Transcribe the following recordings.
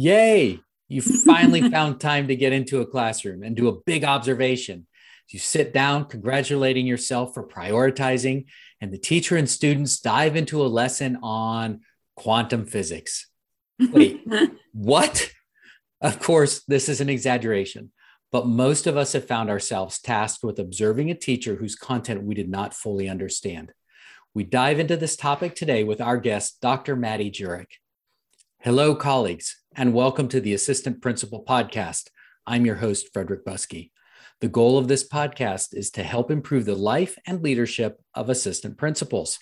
Yay! You finally found time to get into a classroom and do a big observation. You sit down, congratulating yourself for prioritizing, and the teacher and students dive into a lesson on quantum physics. Wait, what? Of course, this is an exaggeration, but most of us have found ourselves tasked with observing a teacher whose content we did not fully understand. We dive into this topic today with our guest, Dr. Maddie Jurek. Hello, colleagues, and welcome to the Assistant Principal Podcast. I'm your host, Frederick Buskey. The goal of this podcast is to help improve the life and leadership of assistant principals.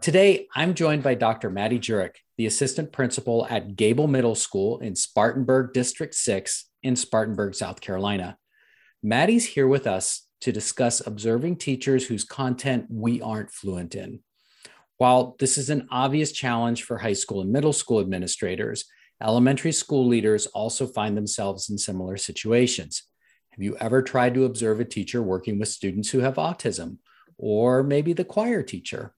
Today, I'm joined by Dr. Maddie Jurek, the assistant principal at Gable Middle School in Spartanburg District 6 in Spartanburg, South Carolina. Maddie's here with us to discuss observing teachers whose content we aren't fluent in. While this is an obvious challenge for high school and middle school administrators, elementary school leaders also find themselves in similar situations. Have you ever tried to observe a teacher working with students who have autism, or maybe the choir teacher?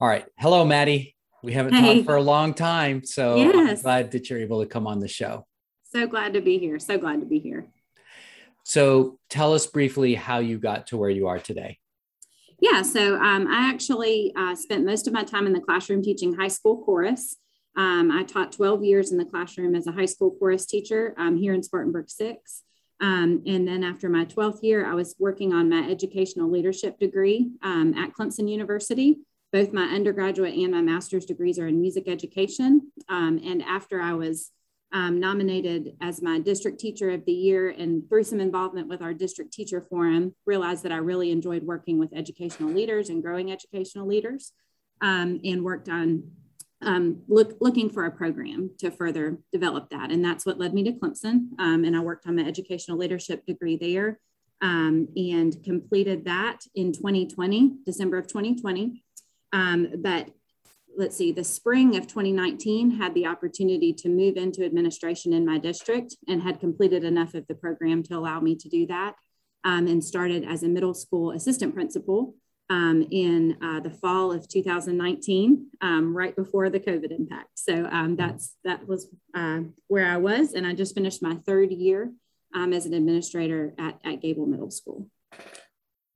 All right. Hello, Maddie. We haven't hey. talked for a long time, so yes. I'm glad that you're able to come on the show. So glad to be here. So glad to be here. So tell us briefly how you got to where you are today. Yeah, so um, I actually uh, spent most of my time in the classroom teaching high school chorus. Um, I taught 12 years in the classroom as a high school chorus teacher um, here in Spartanburg 6. Um, and then after my 12th year, I was working on my educational leadership degree um, at Clemson University. Both my undergraduate and my master's degrees are in music education. Um, and after I was um, nominated as my district teacher of the year and through some involvement with our district teacher forum, realized that I really enjoyed working with educational leaders and growing educational leaders um, and worked on um, look, looking for a program to further develop that. And that's what led me to Clemson. Um, and I worked on my educational leadership degree there um, and completed that in 2020, December of 2020. Um, but let's see, the spring of 2019 had the opportunity to move into administration in my district and had completed enough of the program to allow me to do that um, and started as a middle school assistant principal um, in uh, the fall of 2019, um, right before the COVID impact. So um, that's that was uh, where I was, and I just finished my third year um, as an administrator at, at Gable Middle School.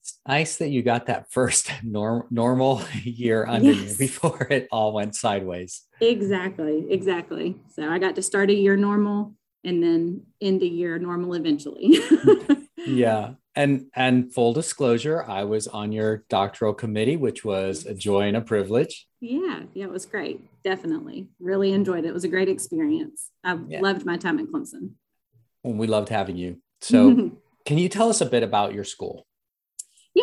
It's nice that you got that first norm, normal year under yes. you before it all went sideways. Exactly, exactly. So I got to start a year normal and then end a year normal eventually. yeah and and full disclosure i was on your doctoral committee which was a joy and a privilege yeah yeah it was great definitely really enjoyed it it was a great experience i yeah. loved my time at clemson well, we loved having you so can you tell us a bit about your school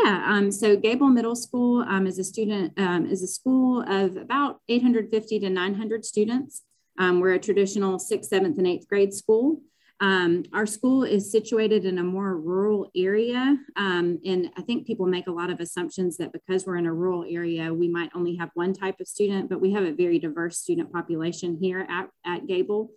yeah, um, so Gable Middle School um, is a student um, is a school of about 850 to 900 students. Um, we're a traditional sixth, seventh, and eighth grade school. Um, our school is situated in a more rural area. Um, and I think people make a lot of assumptions that because we're in a rural area, we might only have one type of student, but we have a very diverse student population here at, at Gable.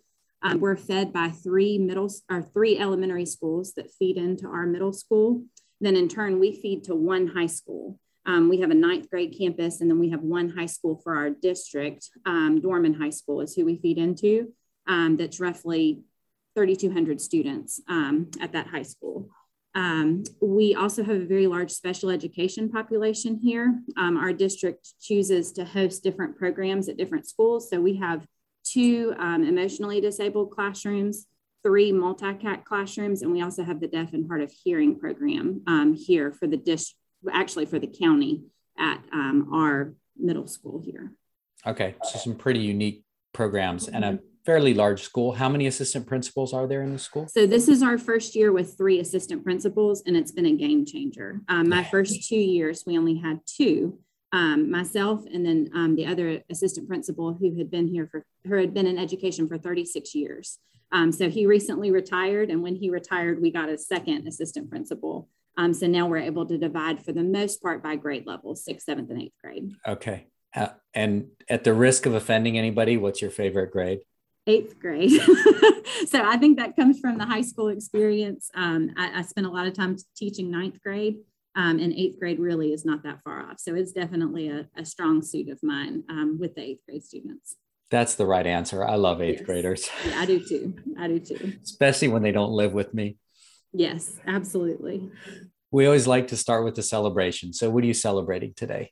We're fed by three middle or three elementary schools that feed into our middle school. Then in turn, we feed to one high school. Um, we have a ninth grade campus, and then we have one high school for our district. Um, Dorman High School is who we feed into. Um, that's roughly 3,200 students um, at that high school. Um, we also have a very large special education population here. Um, our district chooses to host different programs at different schools. So we have two emotionally disabled classrooms, three multi-cat classrooms, and we also have the deaf and hard of hearing program um, here for the district, actually for the county at um, our middle school here. Okay, so some pretty unique programs and a fairly large school. How many assistant principals are there in the school? So this is our first year with three assistant principals, and it's been a game changer. Um, my first two years, we only had two. Um, myself and then um, the other assistant principal who had been here for who had been in education for 36 years. Um, so he recently retired, and when he retired, we got a second assistant principal. Um, so now we're able to divide for the most part by grade level, sixth, seventh, and eighth grade. Okay. Uh, and at the risk of offending anybody, what's your favorite grade? eighth grade. so I think that comes from the high school experience. Um, I, I, spent a lot of time teaching ninth grade, um, and eighth grade really is not that far off. So it's definitely a, a strong suit of mine um, with the eighth grade students. That's the right answer. I love eighth Yes. graders, Yeah, I do too. I do too. especially when they don't live with me. Yes, absolutely. We always like to start with the celebration. So, what are you celebrating today?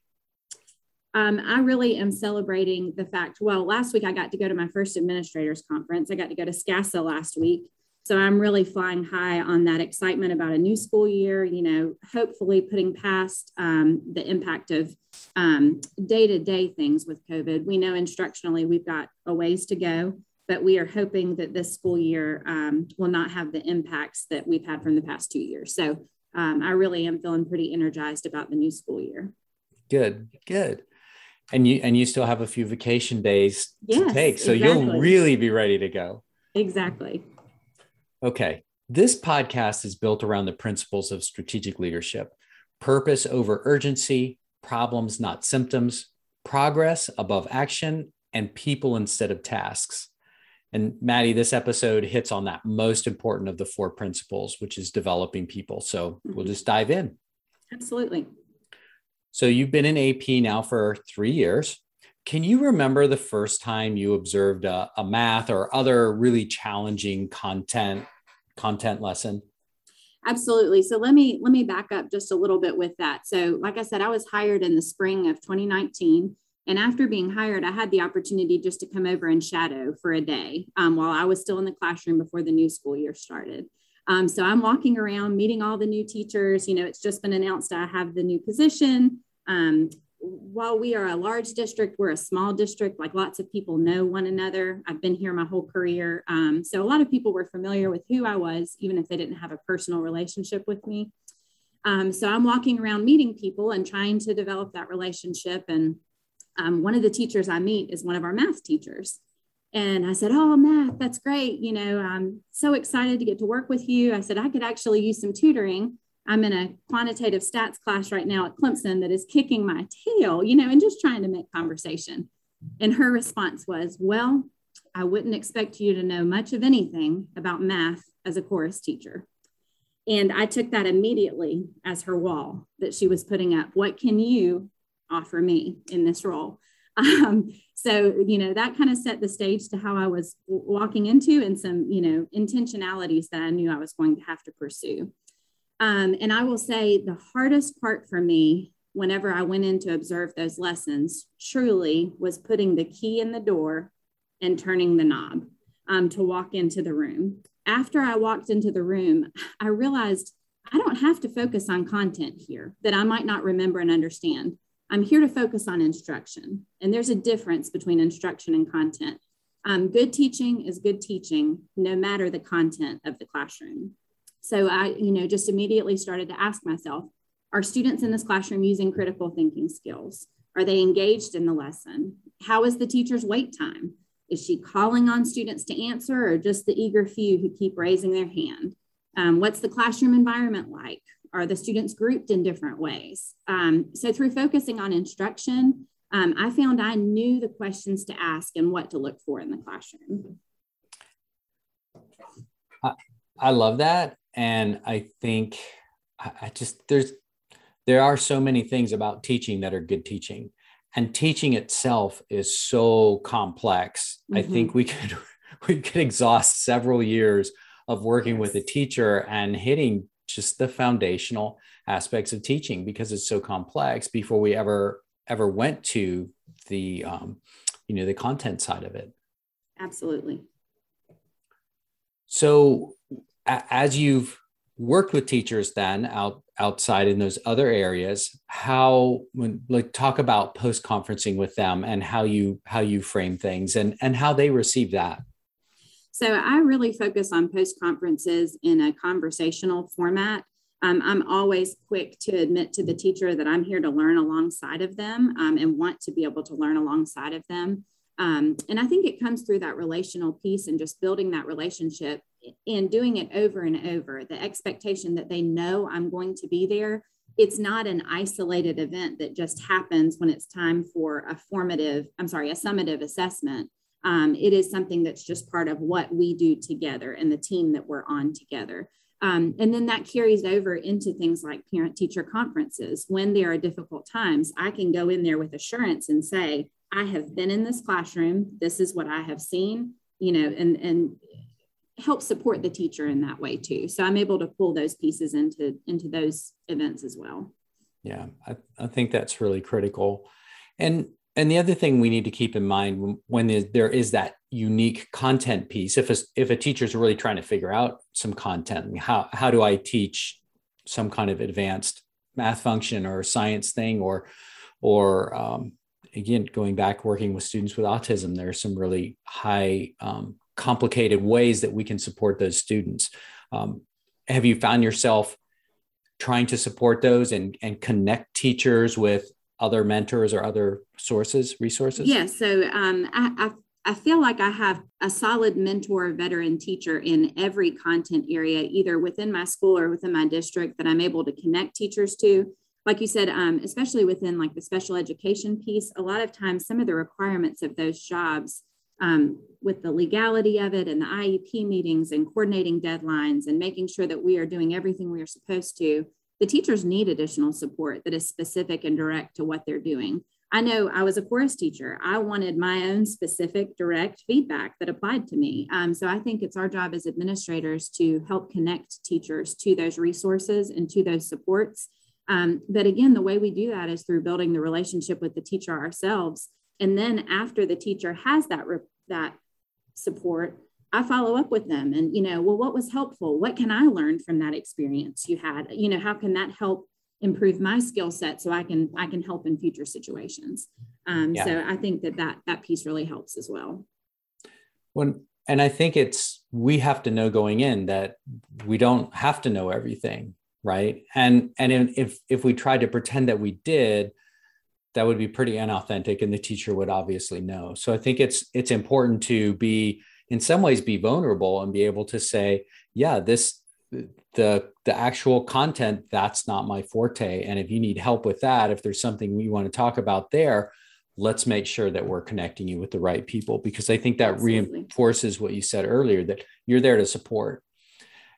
Um, I really am celebrating the fact. Well, last week I got to go to my first administrators conference. I got to go to SCASA last week. So I'm really flying high on that excitement about a new school year, you know, hopefully putting past um, the impact of day to day things with COVID. We know instructionally we've got a ways to go, but we are hoping that this school year um, will not have the impacts that we've had from the past two years. So um, I really am feeling pretty energized about the new school year. Good, good. And you and you still have a few vacation days to take, so you'll really be ready to go. Exactly. Okay. This podcast is built around the principles of strategic leadership purpose over urgency, problems, not symptoms, progress above action, and people instead of tasks. And Maddie, this episode hits on that most important of the four principles, which is developing people. So we'll Mhm. just dive in. Absolutely. So you've been in AP now for three years. Can you remember the first time you observed a, a math or other really challenging content content lesson? Absolutely. So let me let me back up just a little bit with that. So like I said, I was hired in the spring of 2019. And after being hired, I had the opportunity just to come over and shadow for a day um, while I was still in the classroom before the new school year started. Um, so I'm walking around meeting all the new teachers. You know, it's just been announced I have the new position. Um, while we are a large district, we're a small district. Like lots of people know one another. I've been here my whole career. Um, so a lot of people were familiar with who I was, even if they didn't have a personal relationship with me. Um, so I'm walking around meeting people and trying to develop that relationship. And um, one of the teachers I meet is one of our math teachers. And I said, Oh, math, that's great. You know, I'm so excited to get to work with you. I said, I could actually use some tutoring. I'm in a quantitative stats class right now at Clemson that is kicking my tail, you know, and just trying to make conversation. And her response was, Well, I wouldn't expect you to know much of anything about math as a chorus teacher. And I took that immediately as her wall that she was putting up. What can you offer me in this role? Um, so, you know, that kind of set the stage to how I was walking into and some, you know, intentionalities that I knew I was going to have to pursue. Um, and I will say the hardest part for me whenever I went in to observe those lessons truly was putting the key in the door and turning the knob um, to walk into the room. After I walked into the room, I realized I don't have to focus on content here that I might not remember and understand. I'm here to focus on instruction. And there's a difference between instruction and content. Um, good teaching is good teaching, no matter the content of the classroom. So I, you know, just immediately started to ask myself, are students in this classroom using critical thinking skills? Are they engaged in the lesson? How is the teacher's wait time? Is she calling on students to answer or just the eager few who keep raising their hand? Um, what's the classroom environment like? Are the students grouped in different ways? Um, so through focusing on instruction, um, I found I knew the questions to ask and what to look for in the classroom. I love that. And I think I, I just there's there are so many things about teaching that are good teaching. And teaching itself is so complex. I Mhm. think we could we could exhaust several years of working with a teacher and hitting just the foundational aspects of teaching because it's so complex before we ever ever went to the um, you know the content side of it Absolutely. so as you've worked with teachers then out outside in those other areas how when like talk about post conferencing with them and how you how you frame things and and how they receive that So I really focus on post conferences in a conversational format. Um, I'm always quick to admit to the teacher that I'm here to learn alongside of them um, and want to be able to learn alongside of them. Um, and I think it comes through that relational piece and just building that relationship and doing it over and over. The expectation that they know I'm going to be there. It's not an isolated event that just happens when it's time for a formative, I'm sorry, a summative assessment. Um, it is something that's just part of what we do together and the team that we're on together. Um, and then that carries over into things like parent teacher conferences. When there are difficult times, I can go in there with assurance and say, I have been in this classroom. This is what I have seen, you know, and, and help support the teacher in that way too. So I'm able to pull those pieces into, into those events as well. Yeah, I, I think that's really critical. And and the other thing we need to keep in mind when there is that unique content piece, if a, if a teacher is really trying to figure out some content, how, how do I teach some kind of advanced math function or science thing or, or um, again, going back working with students with autism, there are some really high um, complicated ways that we can support those students. Um, have you found yourself trying to support those and, and connect teachers with other mentors or other sources, resources? Yes. Yeah, so um, I, I, I feel like I have a solid mentor, veteran teacher in every content area, either within my school or within my district that I'm able to connect teachers to. Like you said, um, especially within like the special education piece, a lot of times some of the requirements of those jobs um, with the legality of it and the IEP meetings and coordinating deadlines and making sure that we are doing everything we are supposed to, the teachers need additional support that is specific and direct to what they're doing. I know I was a chorus teacher. I wanted my own specific direct feedback that applied to me. Um, so I think it's our job as administrators to help connect teachers to those resources and to those supports. Um, but again, the way we do that is through building the relationship with the teacher ourselves. And then after the teacher has that, that support, I follow up with them and, you know, well, what was helpful? What can I learn from that experience you had? You know, how can that help improve my skill set so I can, I can help in future situations. Um, yeah. So I think that, that that piece really helps as well. When, and I think it's, we have to know going in that we don't have to know everything. Right. And, and if, if we tried to pretend that we did, that would be pretty inauthentic and the teacher would obviously know. So I think it's, it's important to be, in some ways be vulnerable and be able to say yeah this the the actual content that's not my forte and if you need help with that if there's something we want to talk about there let's make sure that we're connecting you with the right people because i think that Absolutely. reinforces what you said earlier that you're there to support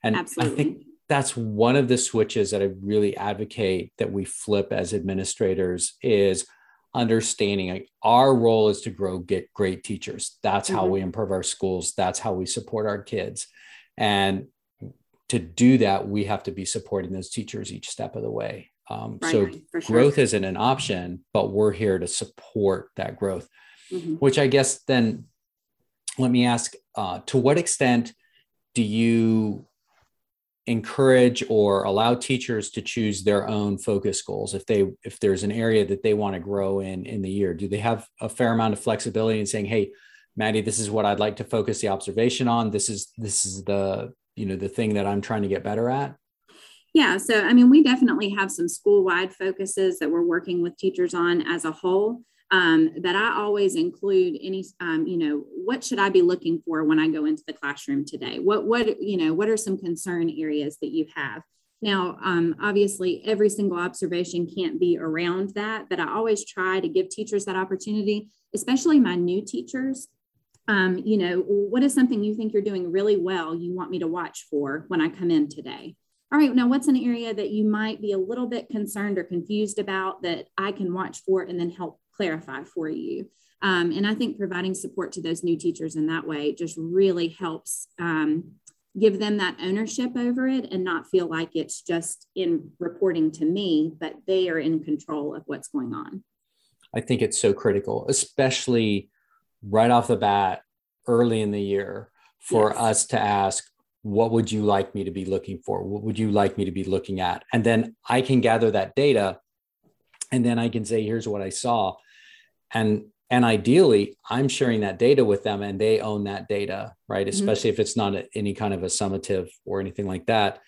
and Absolutely. i think that's one of the switches that i really advocate that we flip as administrators is understanding like, our role is to grow get great teachers that's how mm-hmm. we improve our schools that's how we support our kids and to do that we have to be supporting those teachers each step of the way um, right, so sure. growth isn't an option but we're here to support that growth mm-hmm. which i guess then let me ask uh, to what extent do you encourage or allow teachers to choose their own focus goals if they if there's an area that they want to grow in in the year? Do they have a fair amount of flexibility in saying hey maddie this is what i'd like to focus the observation on. This is this is the you know the thing that i'm trying to get better at yeah so i mean we definitely have some school wide focuses that we're working with teachers on as a whole um, but I always include any, um, you know, what should I be looking for when I go into the classroom today? What, what, you know, what are some concern areas that you have? Now, um, obviously, every single observation can't be around that, but I always try to give teachers that opportunity, especially my new teachers. Um, you know, what is something you think you're doing really well you want me to watch for when I come in today? All right, now what's an area that you might be a little bit concerned or confused about that I can watch for and then help clarify for you. Um, and I think providing support to those new teachers in that way just really helps um, give them that ownership over it and not feel like it's just in reporting to me, but they are in control of what's going on. I think it's so critical, especially right off the bat, early in the year, for yes. us to ask, what would you like me to be looking for? What would you like me to be looking at? And then I can gather that data and then I can say, here's what I saw and and ideally i'm sharing that data with them and they own that data right? Mm-hmm. especially if it's not a, any kind of a summative or anything like that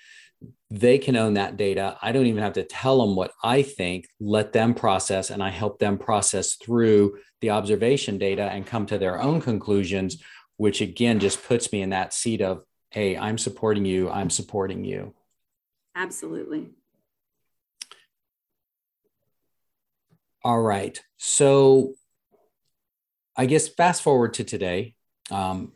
they can own that data. I don't even have to tell them what i think let them process and i help them process through the observation data and come to their own conclusions which again just puts me in that seat of hey i'm supporting you i'm supporting you. Absolutely All right. So I guess fast forward to today. Um,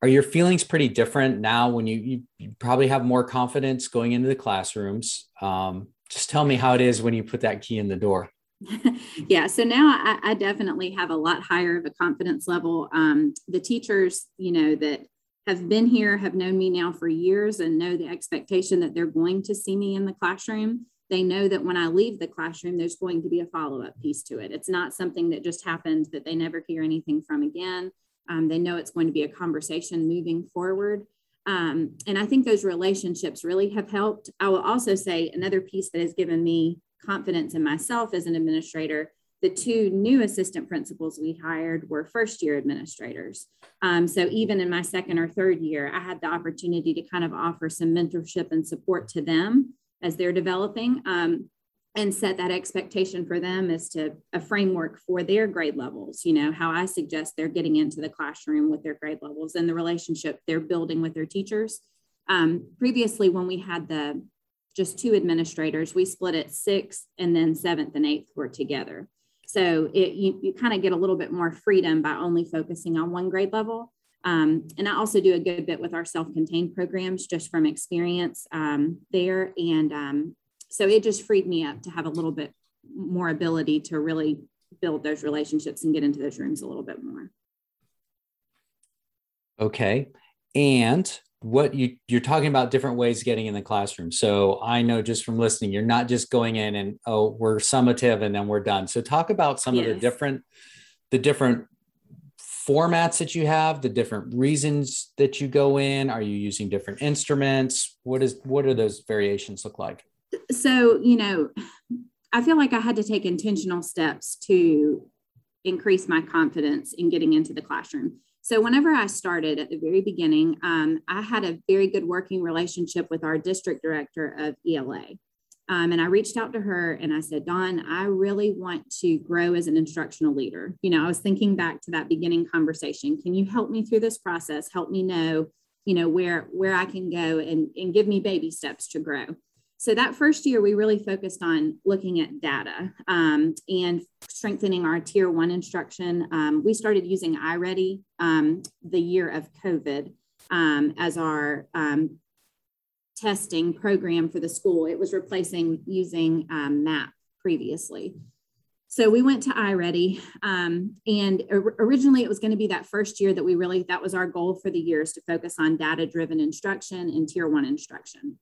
are your feelings pretty different now when you, you, you, probably have more confidence going into the classrooms? Um, just tell me how it is when you put that key in the door. yeah, so now I, I, definitely have a lot higher of a confidence level. Um, the teachers, you know, that have been here have known me now for years and know the expectation that they're going to see me in the classroom. They know that when I leave the classroom, there's going to be a follow up piece to it. It's not something that just happened that they never hear anything from again. Um, they know it's going to be a conversation moving forward. Um, and I think those relationships really have helped. I will also say another piece that has given me confidence in myself as an administrator the two new assistant principals we hired were first year administrators. Um, so even in my second or third year, I had the opportunity to kind of offer some mentorship and support to them as they're developing um, and set that expectation for them as to a framework for their grade levels, you know, how I suggest they're getting into the classroom with their grade levels and the relationship they're building with their teachers. Um, previously, when we had the just two administrators, we split it sixth and then seventh and eighth were together. So it, you, you kind of get a little bit more freedom by only focusing on one grade level. Um, and I also do a good bit with our self-contained programs just from experience um, there. And um, so it just freed me up to have a little bit more ability to really build those relationships and get into those rooms a little bit more. Okay. And what you you're talking about different ways getting in the classroom so i know just from listening you're not just going in and oh we're summative and then we're done so talk about some yes. of the different the different formats that you have the different reasons that you go in are you using different instruments? What is what are those variations look like? So you know i feel like i had to take intentional steps to increase my confidence in getting into the classroom. So, whenever I started at the very beginning, um, I had a very good working relationship with our district director of ELA. Um, and I reached out to her and I said, Dawn, I really want to grow as an instructional leader. You know, I was thinking back to that beginning conversation. Can you help me through this process? Help me know, you know, where where I can go and, and give me baby steps to grow. So that first year, we really focused on looking at data um, and strengthening our tier one instruction. Um, we started using iReady um, the year of COVID um, as our um, testing program for the school. It was replacing using um, MAP previously. So we went to iReady, um, and originally it was going to be that first year that we really that was our goal for the years to focus on data-driven instruction and tier one instruction.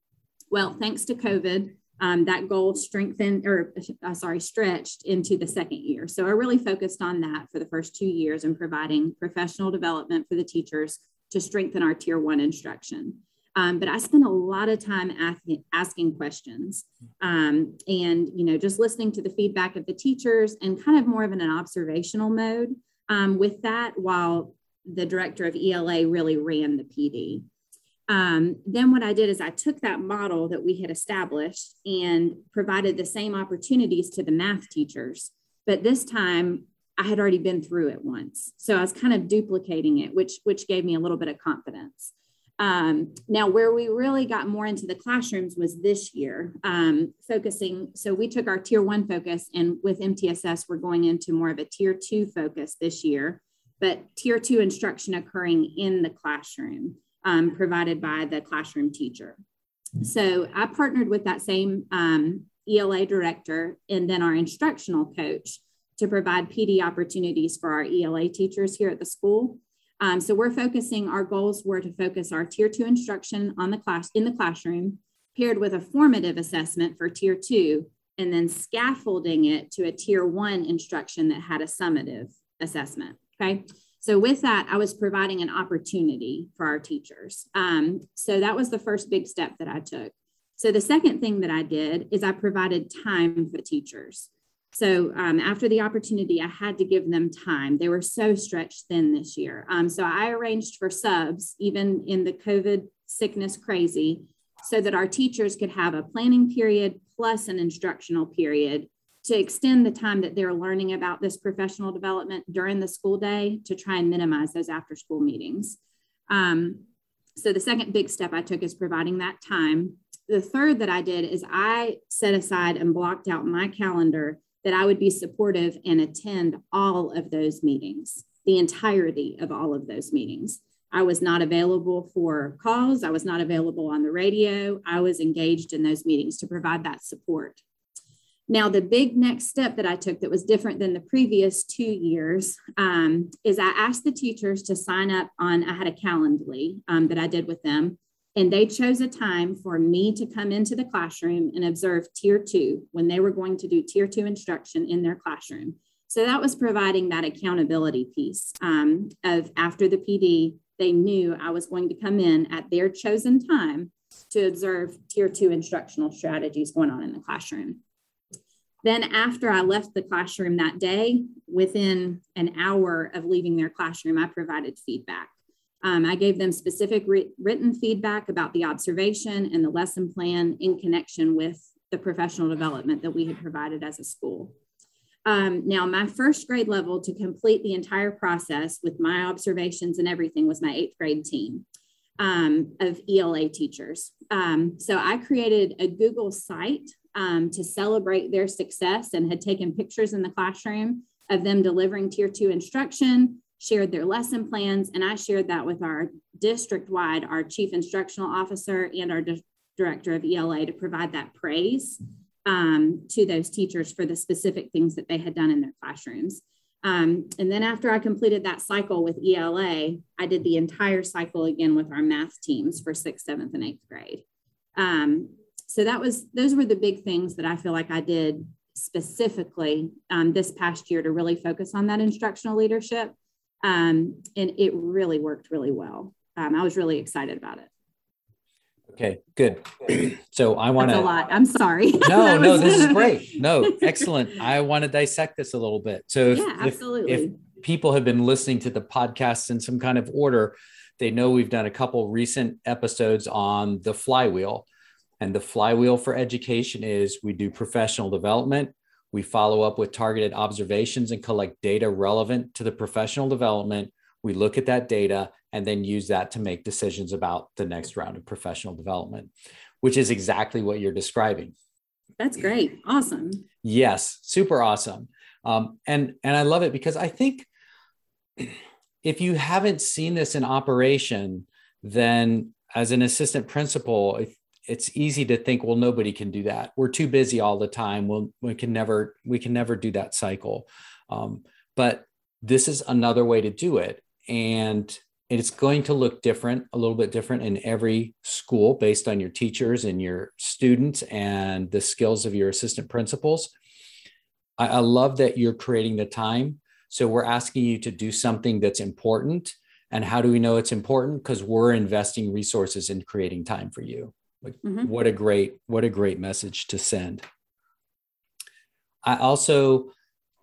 Well, thanks to COVID, um, that goal strengthened or uh, sorry, stretched into the second year. So I really focused on that for the first two years and providing professional development for the teachers to strengthen our tier one instruction. Um, but I spent a lot of time asking, asking questions um, and, you know, just listening to the feedback of the teachers and kind of more of in an observational mode um, with that while the director of ELA really ran the PD. Um, then what I did is I took that model that we had established and provided the same opportunities to the math teachers. But this time I had already been through it once. So I was kind of duplicating it, which, which gave me a little bit of confidence. Um, now, where we really got more into the classrooms was this year, um, focusing. So we took our tier one focus, and with MTSS, we're going into more of a tier two focus this year, but tier two instruction occurring in the classroom um, provided by the classroom teacher. So I partnered with that same um, ELA director and then our instructional coach to provide PD opportunities for our ELA teachers here at the school. Um, so we're focusing, our goals were to focus our tier two instruction on the class in the classroom, paired with a formative assessment for tier two, and then scaffolding it to a tier one instruction that had a summative assessment. Okay. So with that, I was providing an opportunity for our teachers. Um, so that was the first big step that I took. So the second thing that I did is I provided time for teachers. So um, after the opportunity, I had to give them time. They were so stretched thin this year. Um, so I arranged for subs, even in the COVID sickness crazy, so that our teachers could have a planning period plus an instructional period to extend the time that they're learning about this professional development during the school day to try and minimize those after school meetings. Um, so the second big step I took is providing that time. The third that I did is I set aside and blocked out my calendar that I would be supportive and attend all of those meetings, the entirety of all of those meetings. I was not available for calls. I was not available on the radio. I was engaged in those meetings to provide that support. Now, the big next step that I took that was different than the previous two years um, is I asked the teachers to sign up on, I had a Calendly um, that I did with them, and they chose a time for me to come into the classroom and observe tier two when they were going to do tier two instruction in their classroom. So that was providing that accountability piece um, of after the PD, they knew I was going to come in at their chosen time to observe tier two instructional strategies going on in the classroom. Then, after I left the classroom that day, within an hour of leaving their classroom, I provided feedback. Um, I gave them specific written feedback about the observation and the lesson plan in connection with the professional development that we had provided as a school. Um, now, my first grade level to complete the entire process with my observations and everything was my eighth grade team um, of ELA teachers. Um, so I created a Google site um, to celebrate their success and had taken pictures in the classroom of them delivering tier two instruction, shared their lesson plans, and I shared that with our district wide, our chief instructional officer and our di- director of ELA to provide that praise um, to those teachers for the specific things that they had done in their classrooms. Um, and then after I completed that cycle with ELA, I did the entire cycle again with our math teams for sixth, seventh, and eighth grade. Um, so that was those were the big things that I feel like I did specifically um, this past year to really focus on that instructional leadership, um, and it really worked really well. Um, I was really excited about it. Okay, good. so I want to a lot. I'm sorry. No, no, this is great. No, excellent. I want to dissect this a little bit. So if, yeah, absolutely. If, if people have been listening to the podcast in some kind of order, they know we've done a couple recent episodes on the flywheel. And the flywheel for education is we do professional development, we follow up with targeted observations and collect data relevant to the professional development. We look at that data and then use that to make decisions about the next round of professional development, which is exactly what you're describing. That's great. Awesome. Yes, super awesome. Um, and and I love it because I think if you haven't seen this in operation, then as an assistant principal, if, it's easy to think, well, nobody can do that. We're too busy all the time. We'll, we can never we can never do that cycle. Um, but this is another way to do it, and it's going to look different, a little bit different in every school based on your teachers and your students and the skills of your assistant principals. I, I love that you're creating the time. So we're asking you to do something that's important. And how do we know it's important? Because we're investing resources in creating time for you. Like, mm-hmm. what a great, what a great message to send. I also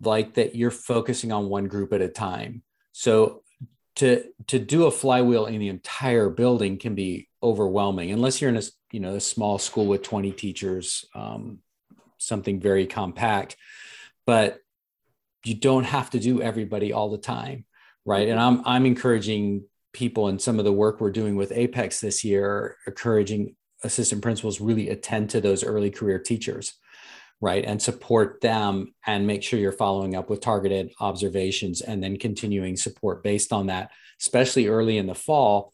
like that you're focusing on one group at a time. So to to do a flywheel in the entire building can be overwhelming unless you're in a you know a small school with 20 teachers um, something very compact but you don't have to do everybody all the time right and i'm i'm encouraging people and some of the work we're doing with apex this year encouraging assistant principals really attend to those early career teachers right? And support them and make sure you're following up with targeted observations and then continuing support based on that especially early in the fall.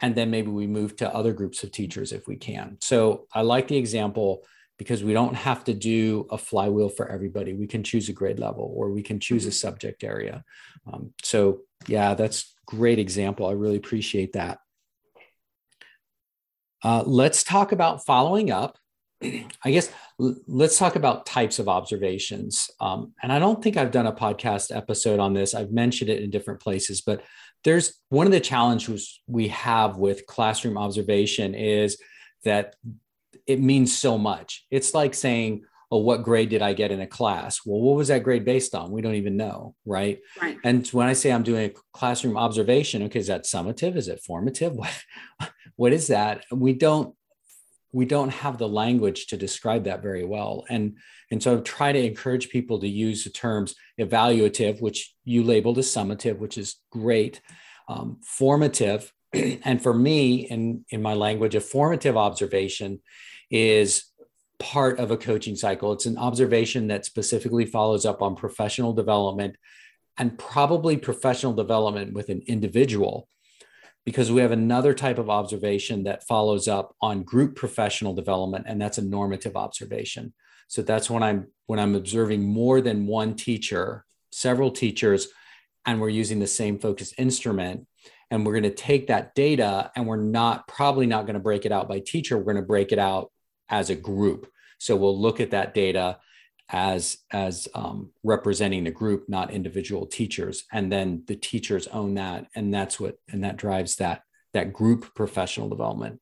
And then maybe we move to other groups of teachers if we can. So i like the example because we don't have to do a flywheel for everybody. We can choose a grade level or we can choose a mm-hmm. subject area. Um, so yeah that's great example. I really appreciate that uh, let's talk about following up I guess let's talk about types of observations. Um, and I don't think I've done a podcast episode on this. I've mentioned it in different places, but there's one of the challenges we have with classroom observation is that it means so much. It's like saying, oh, what grade did I get in a class? Well, what was that grade based on? We don't even know, right? Right. And when I say I'm doing a classroom observation, okay, is that summative? Is it formative? What, what is that? We don't we don't have the language to describe that very well. And, and so I try to encourage people to use the terms evaluative, which you labeled as summative, which is great, um, formative. and for me, in, in my language, a formative observation is part of a coaching cycle. It's an observation that specifically follows up on professional development and probably professional development with an individual because we have another type of observation that follows up on group professional development, and that's a normative observation. So that's when I'm when I'm observing more than one teacher, several teachers, and we're using the same focus instrument, and we're going to take that data and we're not probably not going to break it out by teacher, we're going to break it out as a group. So we'll look at that data as as um, representing the group not individual teachers and then the teachers own that and that's what and that drives that that group professional development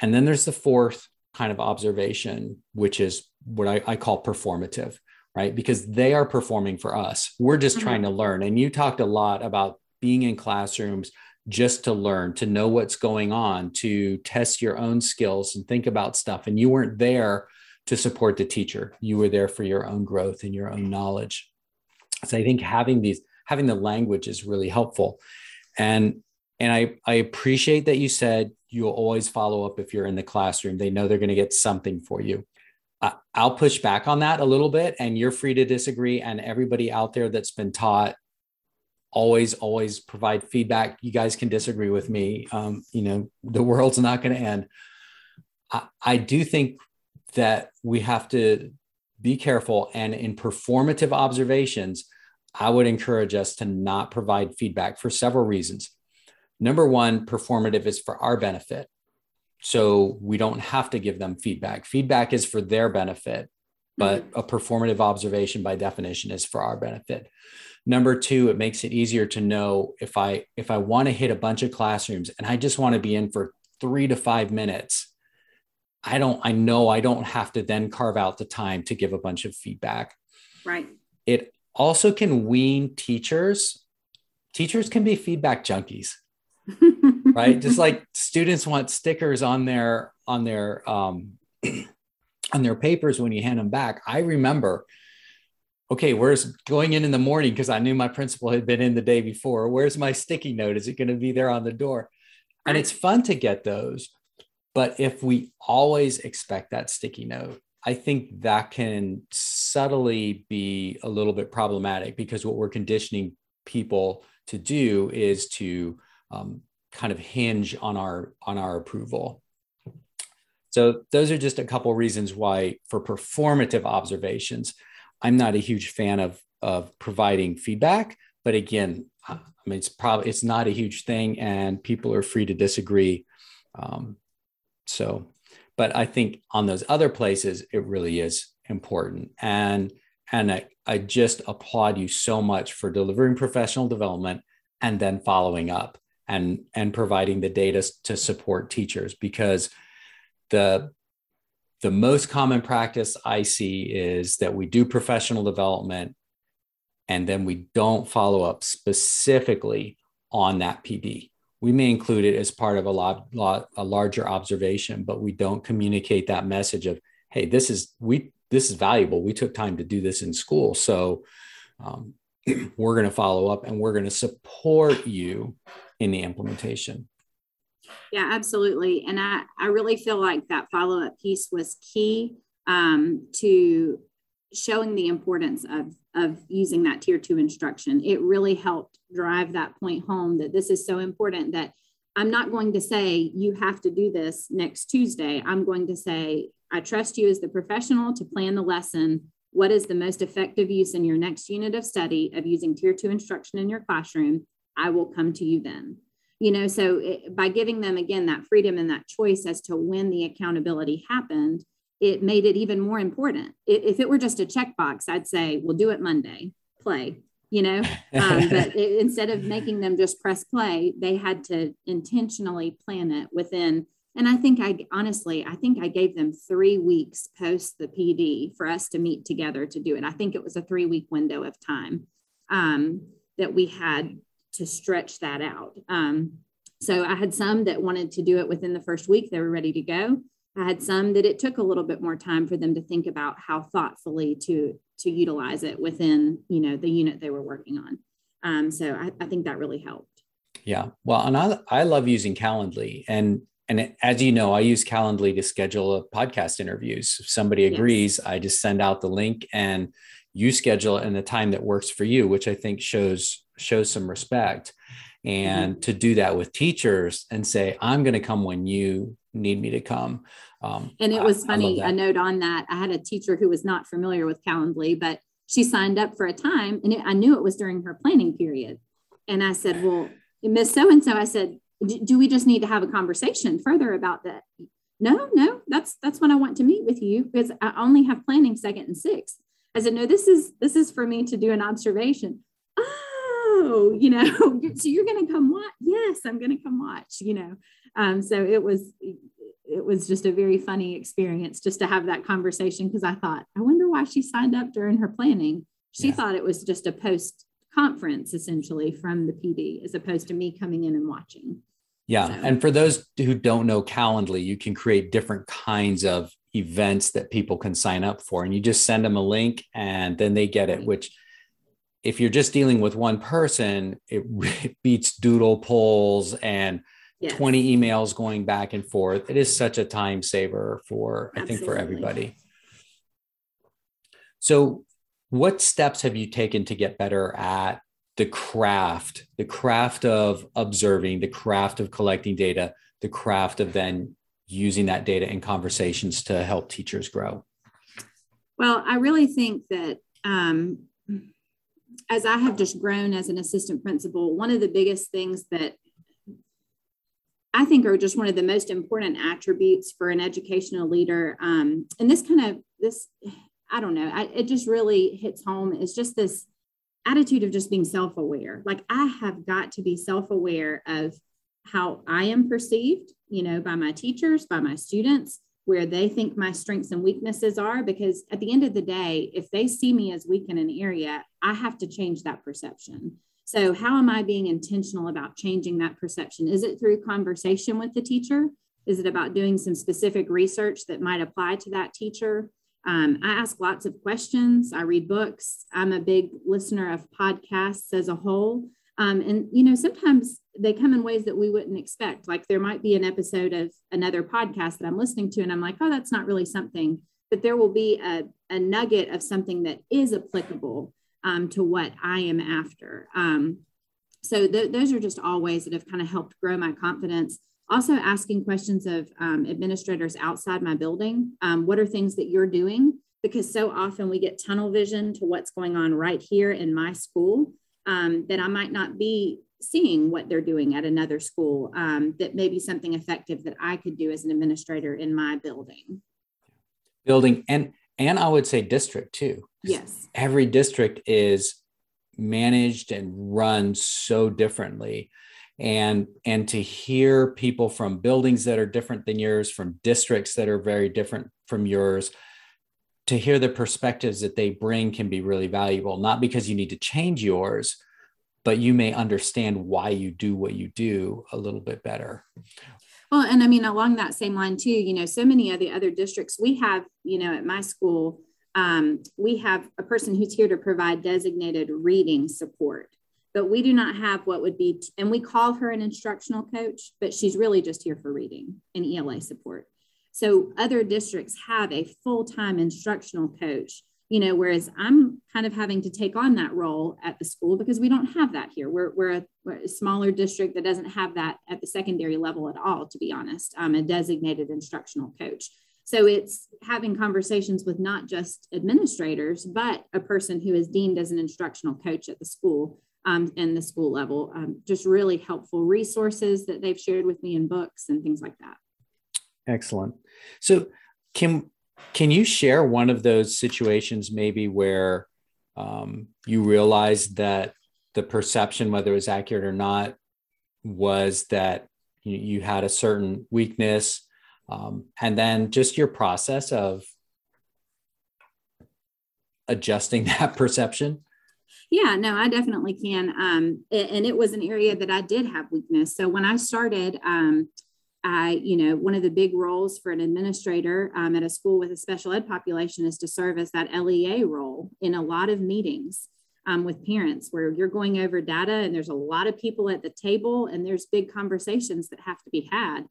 and then there's the fourth kind of observation which is what i, I call performative right because they are performing for us we're just mm-hmm. trying to learn and you talked a lot about being in classrooms just to learn to know what's going on to test your own skills and think about stuff and you weren't there to support the teacher. You were there for your own growth and your own knowledge. So I think having these, having the language is really helpful. And and I, I appreciate that you said you'll always follow up if you're in the classroom. They know they're going to get something for you. I'll push back on that a little bit, and you're free to disagree. And everybody out there that's been taught, always, always provide feedback. You guys can disagree with me. Um, you know, the world's not going to end. I, I do think that we have to be careful. And in performative observations, I would encourage us to not provide feedback for several reasons. Number one, performative is for our benefit. So we don't have to give them feedback. Feedback is for their benefit, but mm-hmm. a performative observation by definition is for our benefit. Number two, it makes it easier to know if I if I want to hit a bunch of classrooms and I just want to be in for three to five minutes, I don't, I know I don't have to then carve out the time to give a bunch of feedback. Right. It also can wean teachers. Teachers can be feedback junkies, right? Just like students want stickers on their on their um, on their papers when you hand them back. I remember, okay, where's going in in the morning because I knew my principal had been in the day before. Where's my sticky note? Is it going to be there on the door? And it's fun to get those. But if we always expect that sticky note, I think that can subtly be a little bit problematic because what we're conditioning people to do is to um, kind of hinge on our on our approval. So those are just a couple reasons why for performative observations, I'm not a huge fan of of providing feedback. But again, I mean it's probably it's not a huge thing, and people are free to disagree. Um, so, but I think on those other places, it really is important. And and I, I just applaud you so much for delivering professional development and then following up and and providing the data to support teachers because the the most common practice I see is that we do professional development and then we don't follow up specifically on that PD we may include it as part of a lot, lot a larger observation but we don't communicate that message of hey this is we this is valuable. We took time to do this in school. So um, we're going to follow up and we're going to support you in the implementation yeah absolutely. And i i really feel like that follow-up piece was key um, to showing the importance of of using that tier two instruction. It really helped drive that point home that this is so important that i'm not going to say you have to do this next tuesday. I'm going to say i trust you as the professional to plan the lesson. What is the most effective use in your next unit of study of using tier two instruction in your classroom? I will come to you then you know so it, by giving them again that freedom and that choice as to when the accountability happened it made it even more important. If it were just a checkbox, I'd say, we'll do it Monday, play, you know. Um, but it, instead of making them just press play, they had to intentionally plan it within. And I think I honestly, I think I gave them three weeks post the PD for us to meet together to do it. I think it was a three week window of time um, that we had to stretch that out. Um, so I had some that wanted to do it within the first week, they were ready to go. I had some that it took a little bit more time for them to think about how thoughtfully to to utilize it within you know the unit they were working on. Um, so I, I think that really helped. Yeah, well, and I I love using Calendly, and and as you know, I use Calendly to schedule a podcast interviews. If somebody agrees, yes. I just send out the link and you schedule it in the time that works for you, which I think shows shows some respect. And mm-hmm. to do that with teachers and say, I'm going to come when you need me to come. Um, and it was funny, a note on that. I had a teacher who was not familiar with Calendly, but she signed up for a time and it, I knew it was during her planning period. And I said, Well, Miss So and so, I said, Do we just need to have a conversation further about that? No, no, that's that's when I want to meet with you because I only have planning second and sixth. I said, No, this is this is for me to do an observation. Oh, you know, so you're gonna come watch. Yes, I'm gonna come watch, you know. Um, so it was it was just a very funny experience just to have that conversation because I thought, I wonder why she signed up during her planning. She yeah. thought it was just a post conference essentially from the PD as opposed to me coming in and watching. Yeah. So. And for those who don't know Calendly, you can create different kinds of events that people can sign up for. And you just send them a link and then they get it, which if you're just dealing with one person, it, it beats doodle polls and yes. 20 emails going back and forth. It is such a time saver for, Absolutely. I think, for everybody. So, what steps have you taken to get better at the craft, the craft of observing, the craft of collecting data, the craft of then using that data in conversations to help teachers grow? Well, I really think that um, as I have just grown as an assistant principal, one of the biggest things that I think are just one of the most important attributes for an educational leader. Um, and this kind of this, I don't know, I, it just really hits home. Is just this attitude of just being self-aware. Like I have got to be self-aware of how I am perceived, you know, by my teachers, by my students, where they think my strengths and weaknesses are. Because at the end of the day, if they see me as weak in an area, I have to change that perception. So, how am I being intentional about changing that perception? Is it through conversation with the teacher? Is it about doing some specific research that might apply to that teacher? Um, I ask lots of questions. I read books. I'm a big listener of podcasts as a whole. Um, and, you know, sometimes they come in ways that we wouldn't expect. Like there might be an episode of another podcast that I'm listening to, and I'm like, oh, that's not really something. But there will be a, a nugget of something that is applicable um, to what I am after. Um, so th- those are just all ways that have kind of helped grow my confidence. Also, asking questions of um, administrators outside my building. Um, what are things that you're doing? Because so often we get tunnel vision to what's going on right here in my school um, that I might not be seeing what they're doing at another school. Um, that may be something effective that I could do as an administrator in my building. Building and and I would say district too. Yes. Every district is managed and run so differently. And and to hear people from buildings that are different than yours, from districts that are very different from yours, to hear the perspectives that they bring can be really valuable, not because you need to change yours, but you may understand why you do what you do a little bit better. Well, and I mean, along that same line too, you know, so many of the other districts we have, you know, at my school, um, we have a person who's here to provide designated reading support, but we do not have what would be, and we call her an instructional coach, but she's really just here for reading and ELA support. So other districts have a full time instructional coach you know whereas i'm kind of having to take on that role at the school because we don't have that here. We're, we're, a, we're a smaller district that doesn't have that at the secondary level at all to be honest i'm a designated instructional coach. So it's having conversations with not just administrators but a person who is deemed as an instructional coach at the school um, and the school level um, just really helpful resources that they've shared with me in books and things like that excellent so kim can you share one of those situations maybe where um, you realized that the perception, whether it was accurate or not, was that you, you had a certain weakness, um, and then just your process of adjusting that perception? Yeah, no, I definitely can. Um, and it was an area that I did have weakness. So when I started, um, I, you know, one of the big roles for an administrator um, at a school with a special ed population is to serve as that LEA role in a lot of meetings um, with parents where you're going over data and there's a lot of people at the table and there's big conversations that have to be had.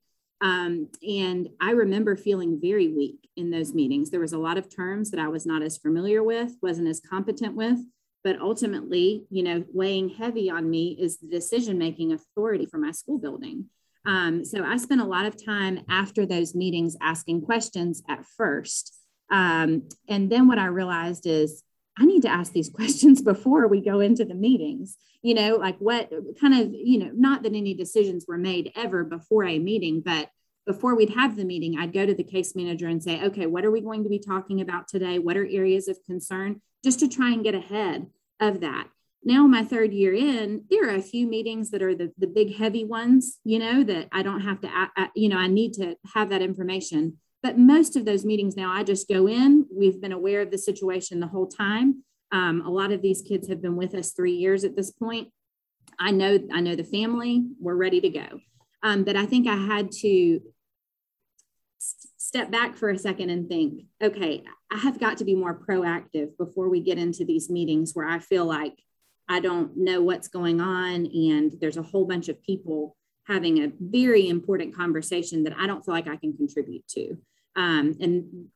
Um, and I remember feeling very weak in those meetings. There was a lot of terms that I was not as familiar with, wasn't as competent with, but ultimately, you know, weighing heavy on me is the decision making authority for my school building. Um, so I spent a lot of time after those meetings asking questions at first. Um, and then what I realized is I need to ask these questions before we go into the meetings. You know, like what kind of, you know, not that any decisions were made ever before a meeting, but before we'd have the meeting, I'd go to the case manager and say, okay, what are we going to be talking about today? What are areas of concern? Just to try and get ahead of that. Now, my third year in, there are a few meetings that are the, the big heavy ones, you know, that I don't have to, you know, I need to have that information. But most of those meetings now, I just go in. We've been aware of the situation the whole time. Um, a lot of these kids have been with us three years at this point. I know, I know the family. We're ready to go. Um, but I think I had to step back for a second and think, okay, I have got to be more proactive before we get into these meetings where I feel like I don't know what's going on and there's a whole bunch of people having a very important conversation that I don't feel like I can contribute to. Um, and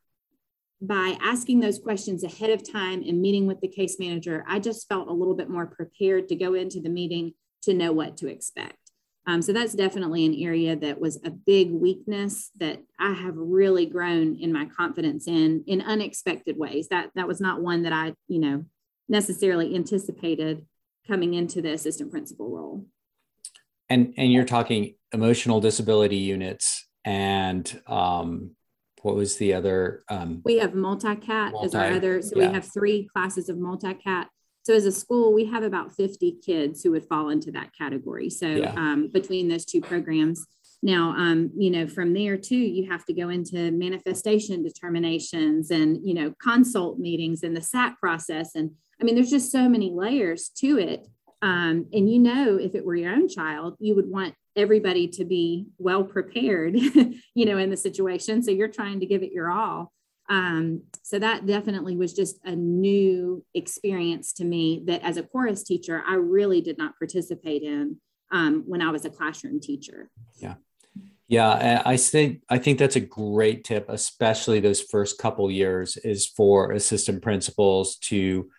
by asking those questions ahead of time and meeting with the case manager, I just felt a little bit more prepared to go into the meeting to know what to expect. Um, so that's definitely an area that was a big weakness that I have really grown in my confidence in in unexpected ways. That that was not one that I, you know, necessarily anticipated coming into the assistant principal role. And and you're talking emotional disability units and um, what was the other? Um, we have multi-cat multi, as our other. So yeah. we have three classes of multi-cat. So as a school, we have about 50 kids who would fall into that category. So yeah. um, between those two programs. Now, um, you know, from there too, you have to go into manifestation determinations and, you know, consult meetings and the SAT process. And I mean, there's just so many layers to it. Um, and you know, if it were your own child, you would want everybody to be well prepared, you know, in the situation. So you're trying to give it your all. Um, so that definitely was just a new experience to me that as a chorus teacher, I really did not participate in um, when I was a classroom teacher. Yeah. Yeah, I think I think that's a great tip, especially those first couple years, is for assistant principals to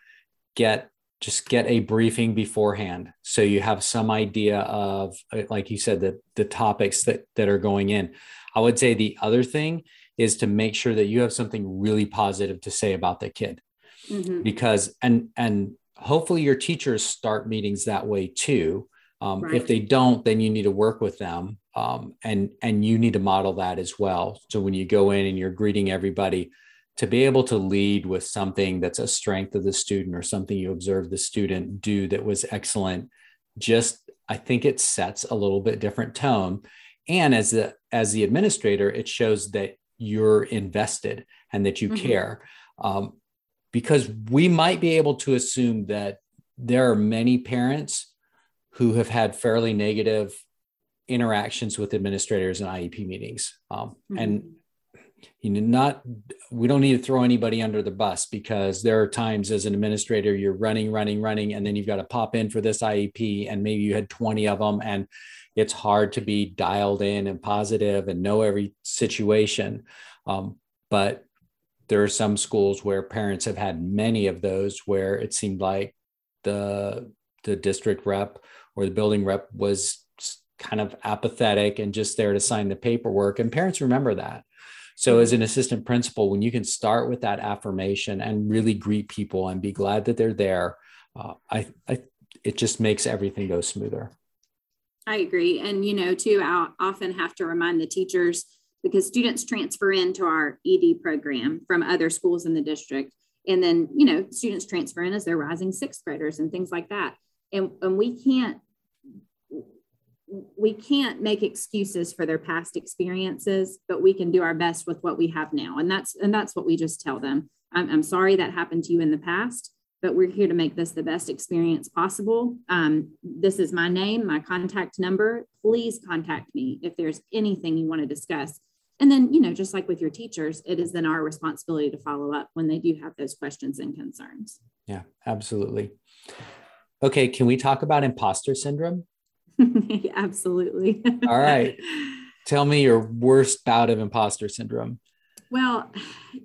get just get a briefing beforehand. So you have some idea of like you said the, the topics that, that are going in. I would say the other thing is to make sure that you have something really positive to say about the kid. Mm-hmm. because and and hopefully your teachers start meetings that way too. Um, right. if they don't then you need to work with them um, and and you need to model that as well. So when you go in and you're greeting everybody to be able to lead with something that's a strength of the student or something you observe the student do that was excellent just i think it sets a little bit different tone and as the as the administrator it shows that you're invested and that you mm-hmm. care um, because we might be able to assume that there are many parents who have had fairly negative interactions with administrators in iep meetings um, mm-hmm. and you know not we don't need to throw anybody under the bus because there are times as an administrator you're running running running and then you've got to pop in for this iep and maybe you had 20 of them and it's hard to be dialed in and positive and know every situation. Um, but there are some schools where parents have had many of those where it seemed like the the district rep or the building rep was kind of apathetic and just there to sign the paperwork and parents remember that so, as an assistant principal, when you can start with that affirmation and really greet people and be glad that they're there, uh, I, I, it just makes everything go smoother. I agree. And, you know, too, I often have to remind the teachers because students transfer into our ED program from other schools in the district. And then, you know, students transfer in as they're rising sixth graders and things like that. And, and we can't we can't make excuses for their past experiences but we can do our best with what we have now. And that's and that's what we just tell them. I'm, I'm sorry that happened to you in the past but we're here to make this the best experience possible. Um, this is my name my contact number. Please contact me if there's anything you want to discuss. And then you know just like with your teachers it is then our responsibility to follow up when they do have those questions and concerns. Yeah absolutely. Okay can we talk about imposter syndrome Absolutely. All right. Tell me your worst bout of imposter syndrome. Well,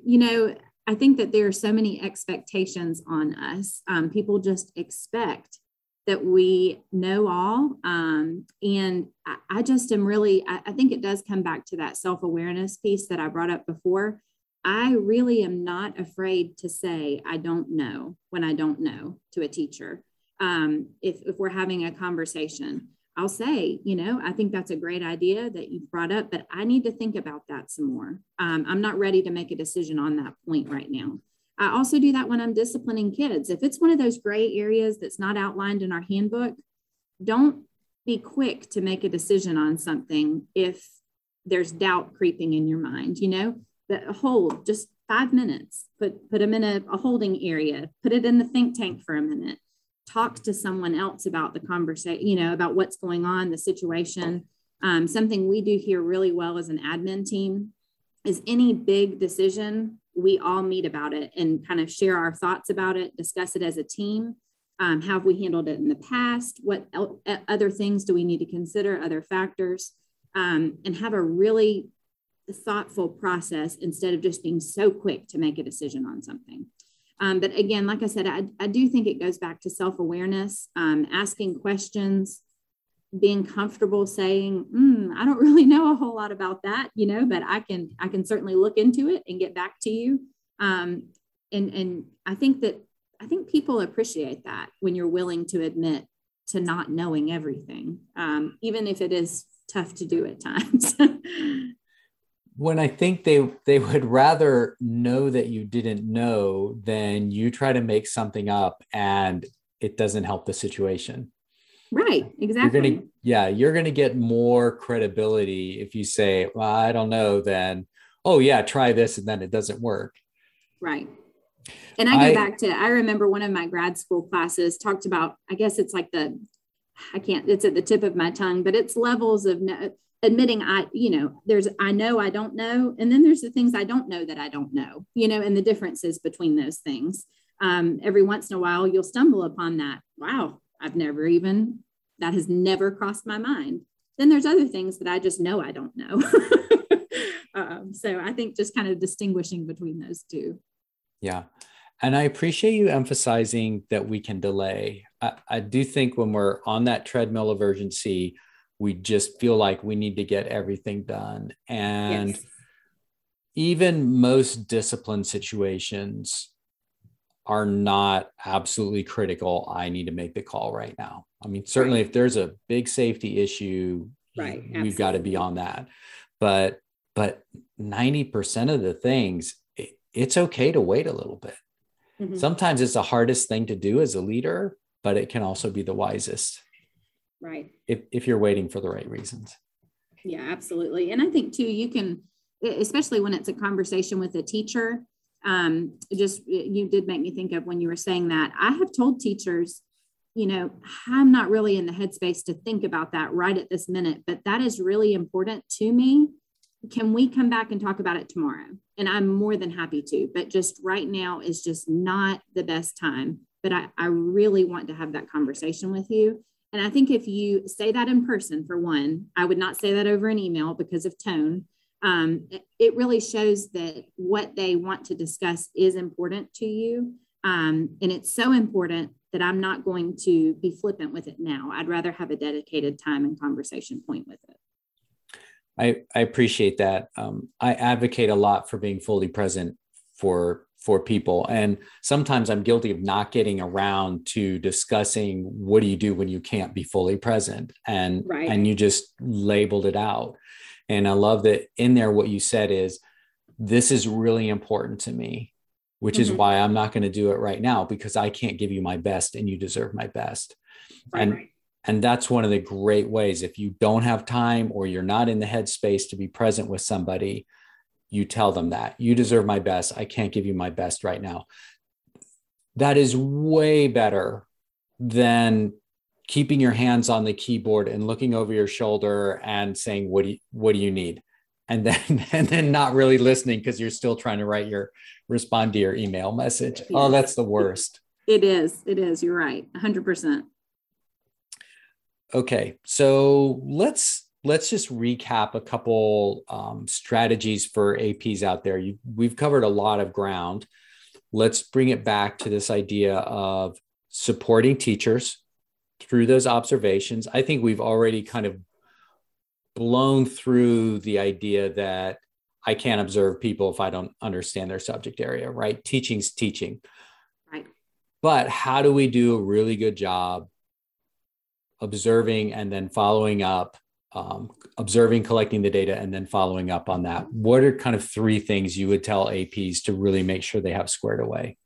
you know, I think that there are so many expectations on us. Um, people just expect that we know all. Um, and I, I, just am really, I, I think it does come back to that self awareness piece that I brought up before. I really am not afraid to say, I don't know when I don't know to a teacher. Um, if, if we're having a conversation, I'll say, you know, I think that's a great idea that you've brought up, but I need to think about that some more. Um, I'm not ready to make a decision on that point right now. I also do that when I'm disciplining kids. If it's one of those gray areas that's not outlined in our handbook, don't be quick to make a decision on something if there's doubt creeping in your mind, you know, that hold just five minutes, put, put them in a, a holding area, put it in the think tank for a minute, talk to someone else about the conversation, you know, about what's going on, the situation. Um, something we do here really well as an admin team is any big decision we all meet about it and kind of share our thoughts about it, discuss it as a team. Um, how have we handled it in the past? What el- other things do we need to consider, other factors, um, and have a really thoughtful process instead of just being so quick to make a decision on something. Um, but again, like I said, I, I, do think it goes back to self awareness, um, asking questions, being comfortable saying mm, i don't really know a whole lot about that you know but i can i can certainly look into it and get back to you. Um, and and i think that i think people appreciate that when you're willing to admit to not knowing everything um, even if it is tough to do at times when i think they they would rather know that you didn't know than you try to make something up and it doesn't help the situation Right, exactly. You're gonna, yeah, you're going to get more credibility if you say, well, I don't know, then, oh, yeah, try this, and then it doesn't work. Right. And I go I, back to, I remember one of my grad school classes talked about, I guess it's like the, I can't, it's at the tip of my tongue, but it's levels of no, admitting I, you know, there's, I know I don't know. And then there's the things I don't know that I don't know, you know, and the differences between those things. Um, every once in a while, you'll stumble upon that. Wow, I've never even that has never crossed my mind. Then there's other things that I just know I don't know. um, so I think just kind of distinguishing between those two. Yeah. And I appreciate you emphasizing that we can delay. I, I do think when we're on that treadmill of urgency, we just feel like we need to get everything done. And yes. even most discipline situations are not absolutely critical. I need to make the call right now. I mean, certainly right. if there's a big safety issue, right. we've got to be on that. But but 90% of the things, it, it's okay to wait a little bit. Mm-hmm. Sometimes it's the hardest thing to do as a leader, but it can also be the wisest. Right. If if you're waiting for the right reasons. Yeah, absolutely. And I think too, you can, especially when it's a conversation with a teacher, um, just you did make me think of when you were saying that. I have told teachers you know, I'm not really in the headspace to think about that right at this minute, but that is really important to me. Can we come back and talk about it tomorrow? And I'm more than happy to, but just right now is just not the best time. But I, I really want to have that conversation with you. And I think if you say that in person, for one, I would not say that over an email because of tone. Um, it, really shows that what they want to discuss is important to you. Um, and it's so important that I'm not going to be flippant with it now. I'd rather have a dedicated time and conversation point with it. I, I appreciate that. Um, I advocate a lot for being fully present for for people, and sometimes I'm guilty of not getting around to discussing what do you do when you can't be fully present, and right. and you just labeled it out. And I love that in there. What you said is, this is really important to me which mm-hmm. is why I'm not going to do it right now because I can't give you my best and you deserve my best. Right, and right. and that's one of the great ways if you don't have time or you're not in the headspace to be present with somebody, you tell them that. You deserve my best. I can't give you my best right now. That is way better than keeping your hands on the keyboard and looking over your shoulder and saying what do you, what do you need? and then and then not really listening because you're still trying to write your respond to your email message. Yes. Oh, that's the worst. It is. It is. You're right. 100%. Okay. So let's let's just recap a couple um, strategies for APs out there. You, we've covered a lot of ground. Let's bring it back to this idea of supporting teachers through those observations, I think we've already kind of blown through the idea that I can't observe people if I don't understand their subject area, right? Teaching's teaching. Right. But how do we do a really good job observing and then following up, um, observing, collecting the data, and then following up on that? What are kind of three things you would tell APs to really make sure they have squared away?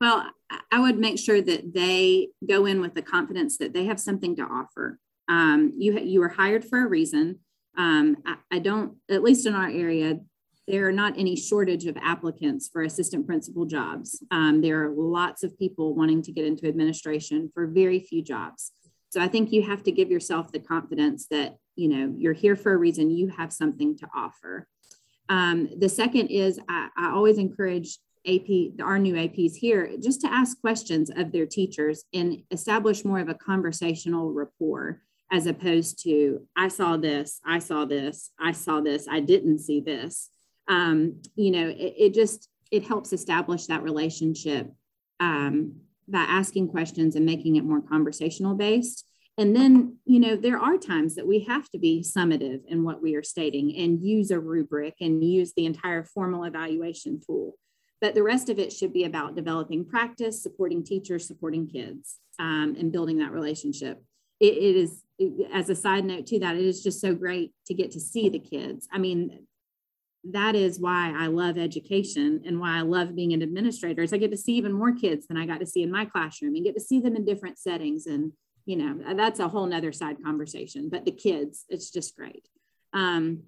Well, I would make sure that they go in with the confidence that they have something to offer. Um, you you were hired for a reason. Um, I, I don't, at least in our area, there are not any shortage of applicants for assistant principal jobs. Um, there are lots of people wanting to get into administration for very few jobs. So I think you have to give yourself the confidence that you know you're here for a reason. You have something to offer. Um, the second is I, I always encourage AP, our new APs here, just to ask questions of their teachers and establish more of a conversational rapport as opposed to, I saw this, I saw this, I saw this, I didn't see this. Um, you know, it, it, just, it helps establish that relationship um, by asking questions and making it more conversational based. And then, you know, there are times that we have to be summative in what we are stating and use a rubric and use the entire formal evaluation tool but the rest of it should be about developing practice, supporting teachers, supporting kids, um, and building that relationship. it, it is, as a side note to that, it is just so great to get to see the kids. I mean, that is why I love education and why I love being an administrator is I get to see even more kids than I got to see in my classroom and get to see them in different settings. And, you know, that's a whole nother side conversation, but the kids, it's just great. Um,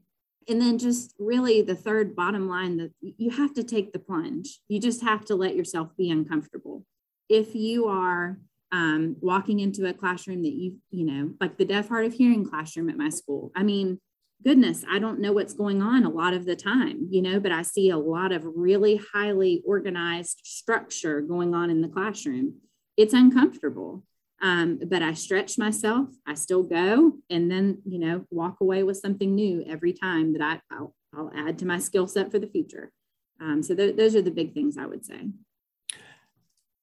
and then just really the third bottom line that you have to take the plunge you just have to let yourself be uncomfortable if you are um, walking into a classroom that you you know like the deaf hard of hearing classroom at my school i mean goodness i don't know what's going on a lot of the time you know but i see a lot of really highly organized structure going on in the classroom it's uncomfortable um, but I stretch myself, I still go, and then, you know, walk away with something new every time that I, I'll, I'll add to my skill set for the future. Um, so th- those are the big things I would say.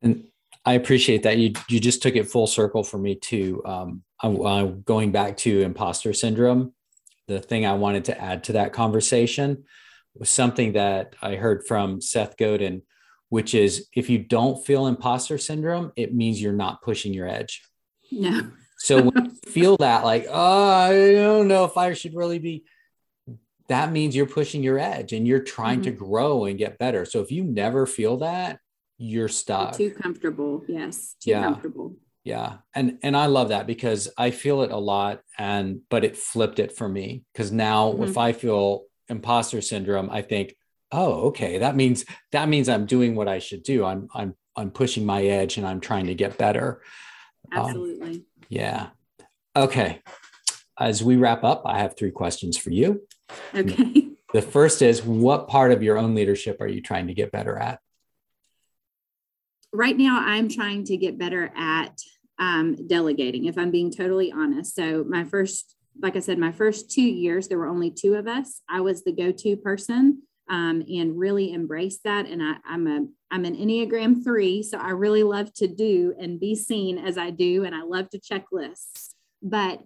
And I appreciate that. You, you just took it full circle for me too. Um, I'm, I'm going back to imposter syndrome. The thing I wanted to add to that conversation was something that I heard from Seth Godin which is if you don't feel imposter syndrome, it means you're not pushing your edge. No. so when you feel that, like, oh, I don't know if I should really be, that means you're pushing your edge and you're trying mm-hmm. to grow and get better. So if you never feel that, you're stuck. You're too comfortable. Yes. Too yeah. comfortable. Yeah. And and I love that because I feel it a lot and but it flipped it for me because now mm-hmm. if I feel imposter syndrome, I think, oh okay. That means that means i'm doing what i should do. I'm i'm i'm pushing my edge and i'm trying to get better. Um, absolutely. um, yeah. Okay. As we wrap up i have three questions for you. Okay. The first is what part of your own leadership are you trying to get better at? Right now i'm trying to get better at um, delegating if i'm being totally honest so my first like i said my first two years there were only two of us i was the go-to person um, and really embrace that. And I, I'm a I'm an Enneagram three, so I really love to do and be seen as I do, and I love to check lists. But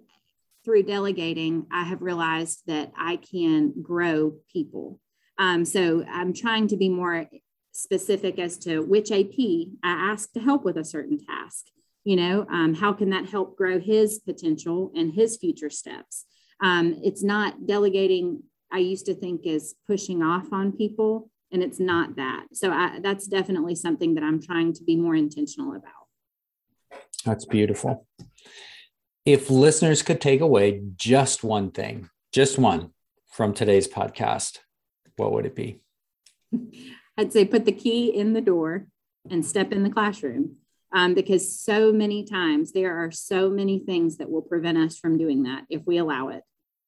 through delegating, I have realized that I can grow people. Um, so I'm trying to be more specific as to which AP I ask to help with a certain task. You know, um, how can that help grow his potential and his future steps? Um, it's not delegating I used to think is pushing off on people, and it's not that. So I, that's definitely something that I'm trying to be more intentional about. That's beautiful. If listeners could take away just one thing, just one from today's podcast, what would it be? I'd say put the key in the door and step in the classroom. Um, because so many times there are so many things that will prevent us from doing that if we allow it.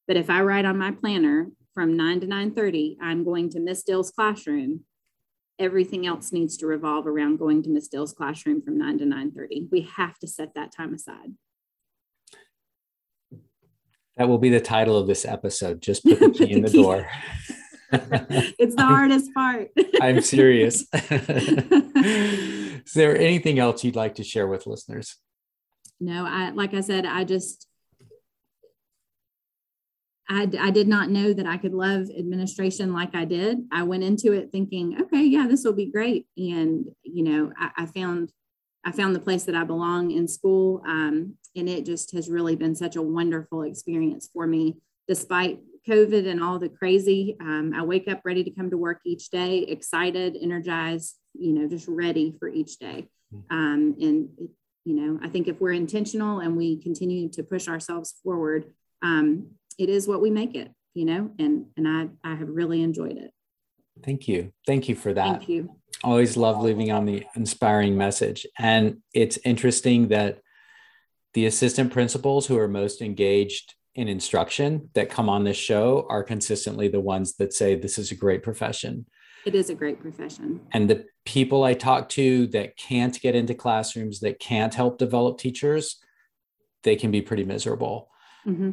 But if I write on my planner from 9 to 9.30 i'm going to miss dill's classroom. Everything else needs to revolve around going to miss dill's classroom from 9 to 9.30 we have to set that time aside. That will be the title of this episode just put the key in the door. It's the hardest part. I'm serious is there anything else you'd like to share with listeners no, I like I said, I just I, I did not know that I could love administration like I did. I went into it thinking, okay, yeah, this will be great. And, you know, I, I found, I found the place that I belong in school. Um, and it just has really been such a wonderful experience for me, despite COVID and all the crazy. Um, I wake up ready to come to work each day, excited, energized, you know, just ready for each day. Hmm. Um, and, you know, I think if we're intentional and we continue to push ourselves forward, um, it is what we make it, you know, and and I I have really enjoyed it. Thank you. Thank you for that. Thank you. Always love leaving on the inspiring message. And it's interesting that the assistant principals who are most engaged in instruction that come on this show are consistently the ones that say this is a great profession. It is a great profession. And the people I talk to that can't get into classrooms, that can't help develop teachers, they can be pretty miserable. Mm-hmm.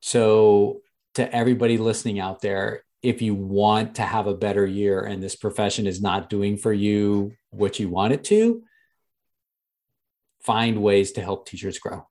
So, to everybody listening out there, if you want to have a better year and this profession is not doing for you what you want it to, find ways to help teachers grow.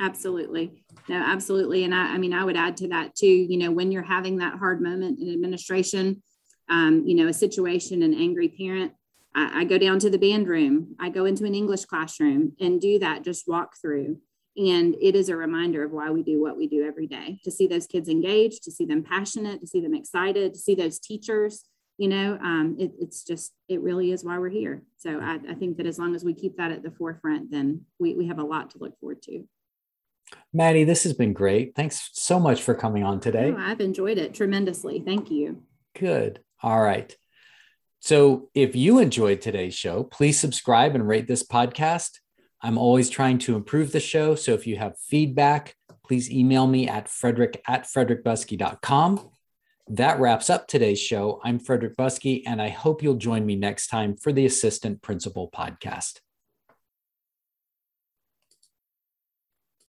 Absolutely. No, absolutely. And I, I mean, I would add to that too, you know, when you're having that hard moment in administration, um, you know, a situation, an angry parent, I, I go down to the band room, I go into an English classroom and do that, just walk through and it is a reminder of why we do what we do every day to see those kids engaged, to see them passionate, to see them excited, to see those teachers. You know, um, it, it's just, it really is why we're here. So I, I, think that as long as we keep that at the forefront, then we, we have a lot to look forward to. Maddie, this has been great. Thanks so much for coming on today. Oh, I've enjoyed it tremendously. Thank you. Good. All right. So if you enjoyed today's show, please subscribe and rate this podcast. I'm always trying to improve the show. So if you have feedback, please email me at frederick at frederickbuskey.com. That wraps up today's show. I'm Frederick Buskey, and I hope you'll join me next time for the Assistant Principal Podcast.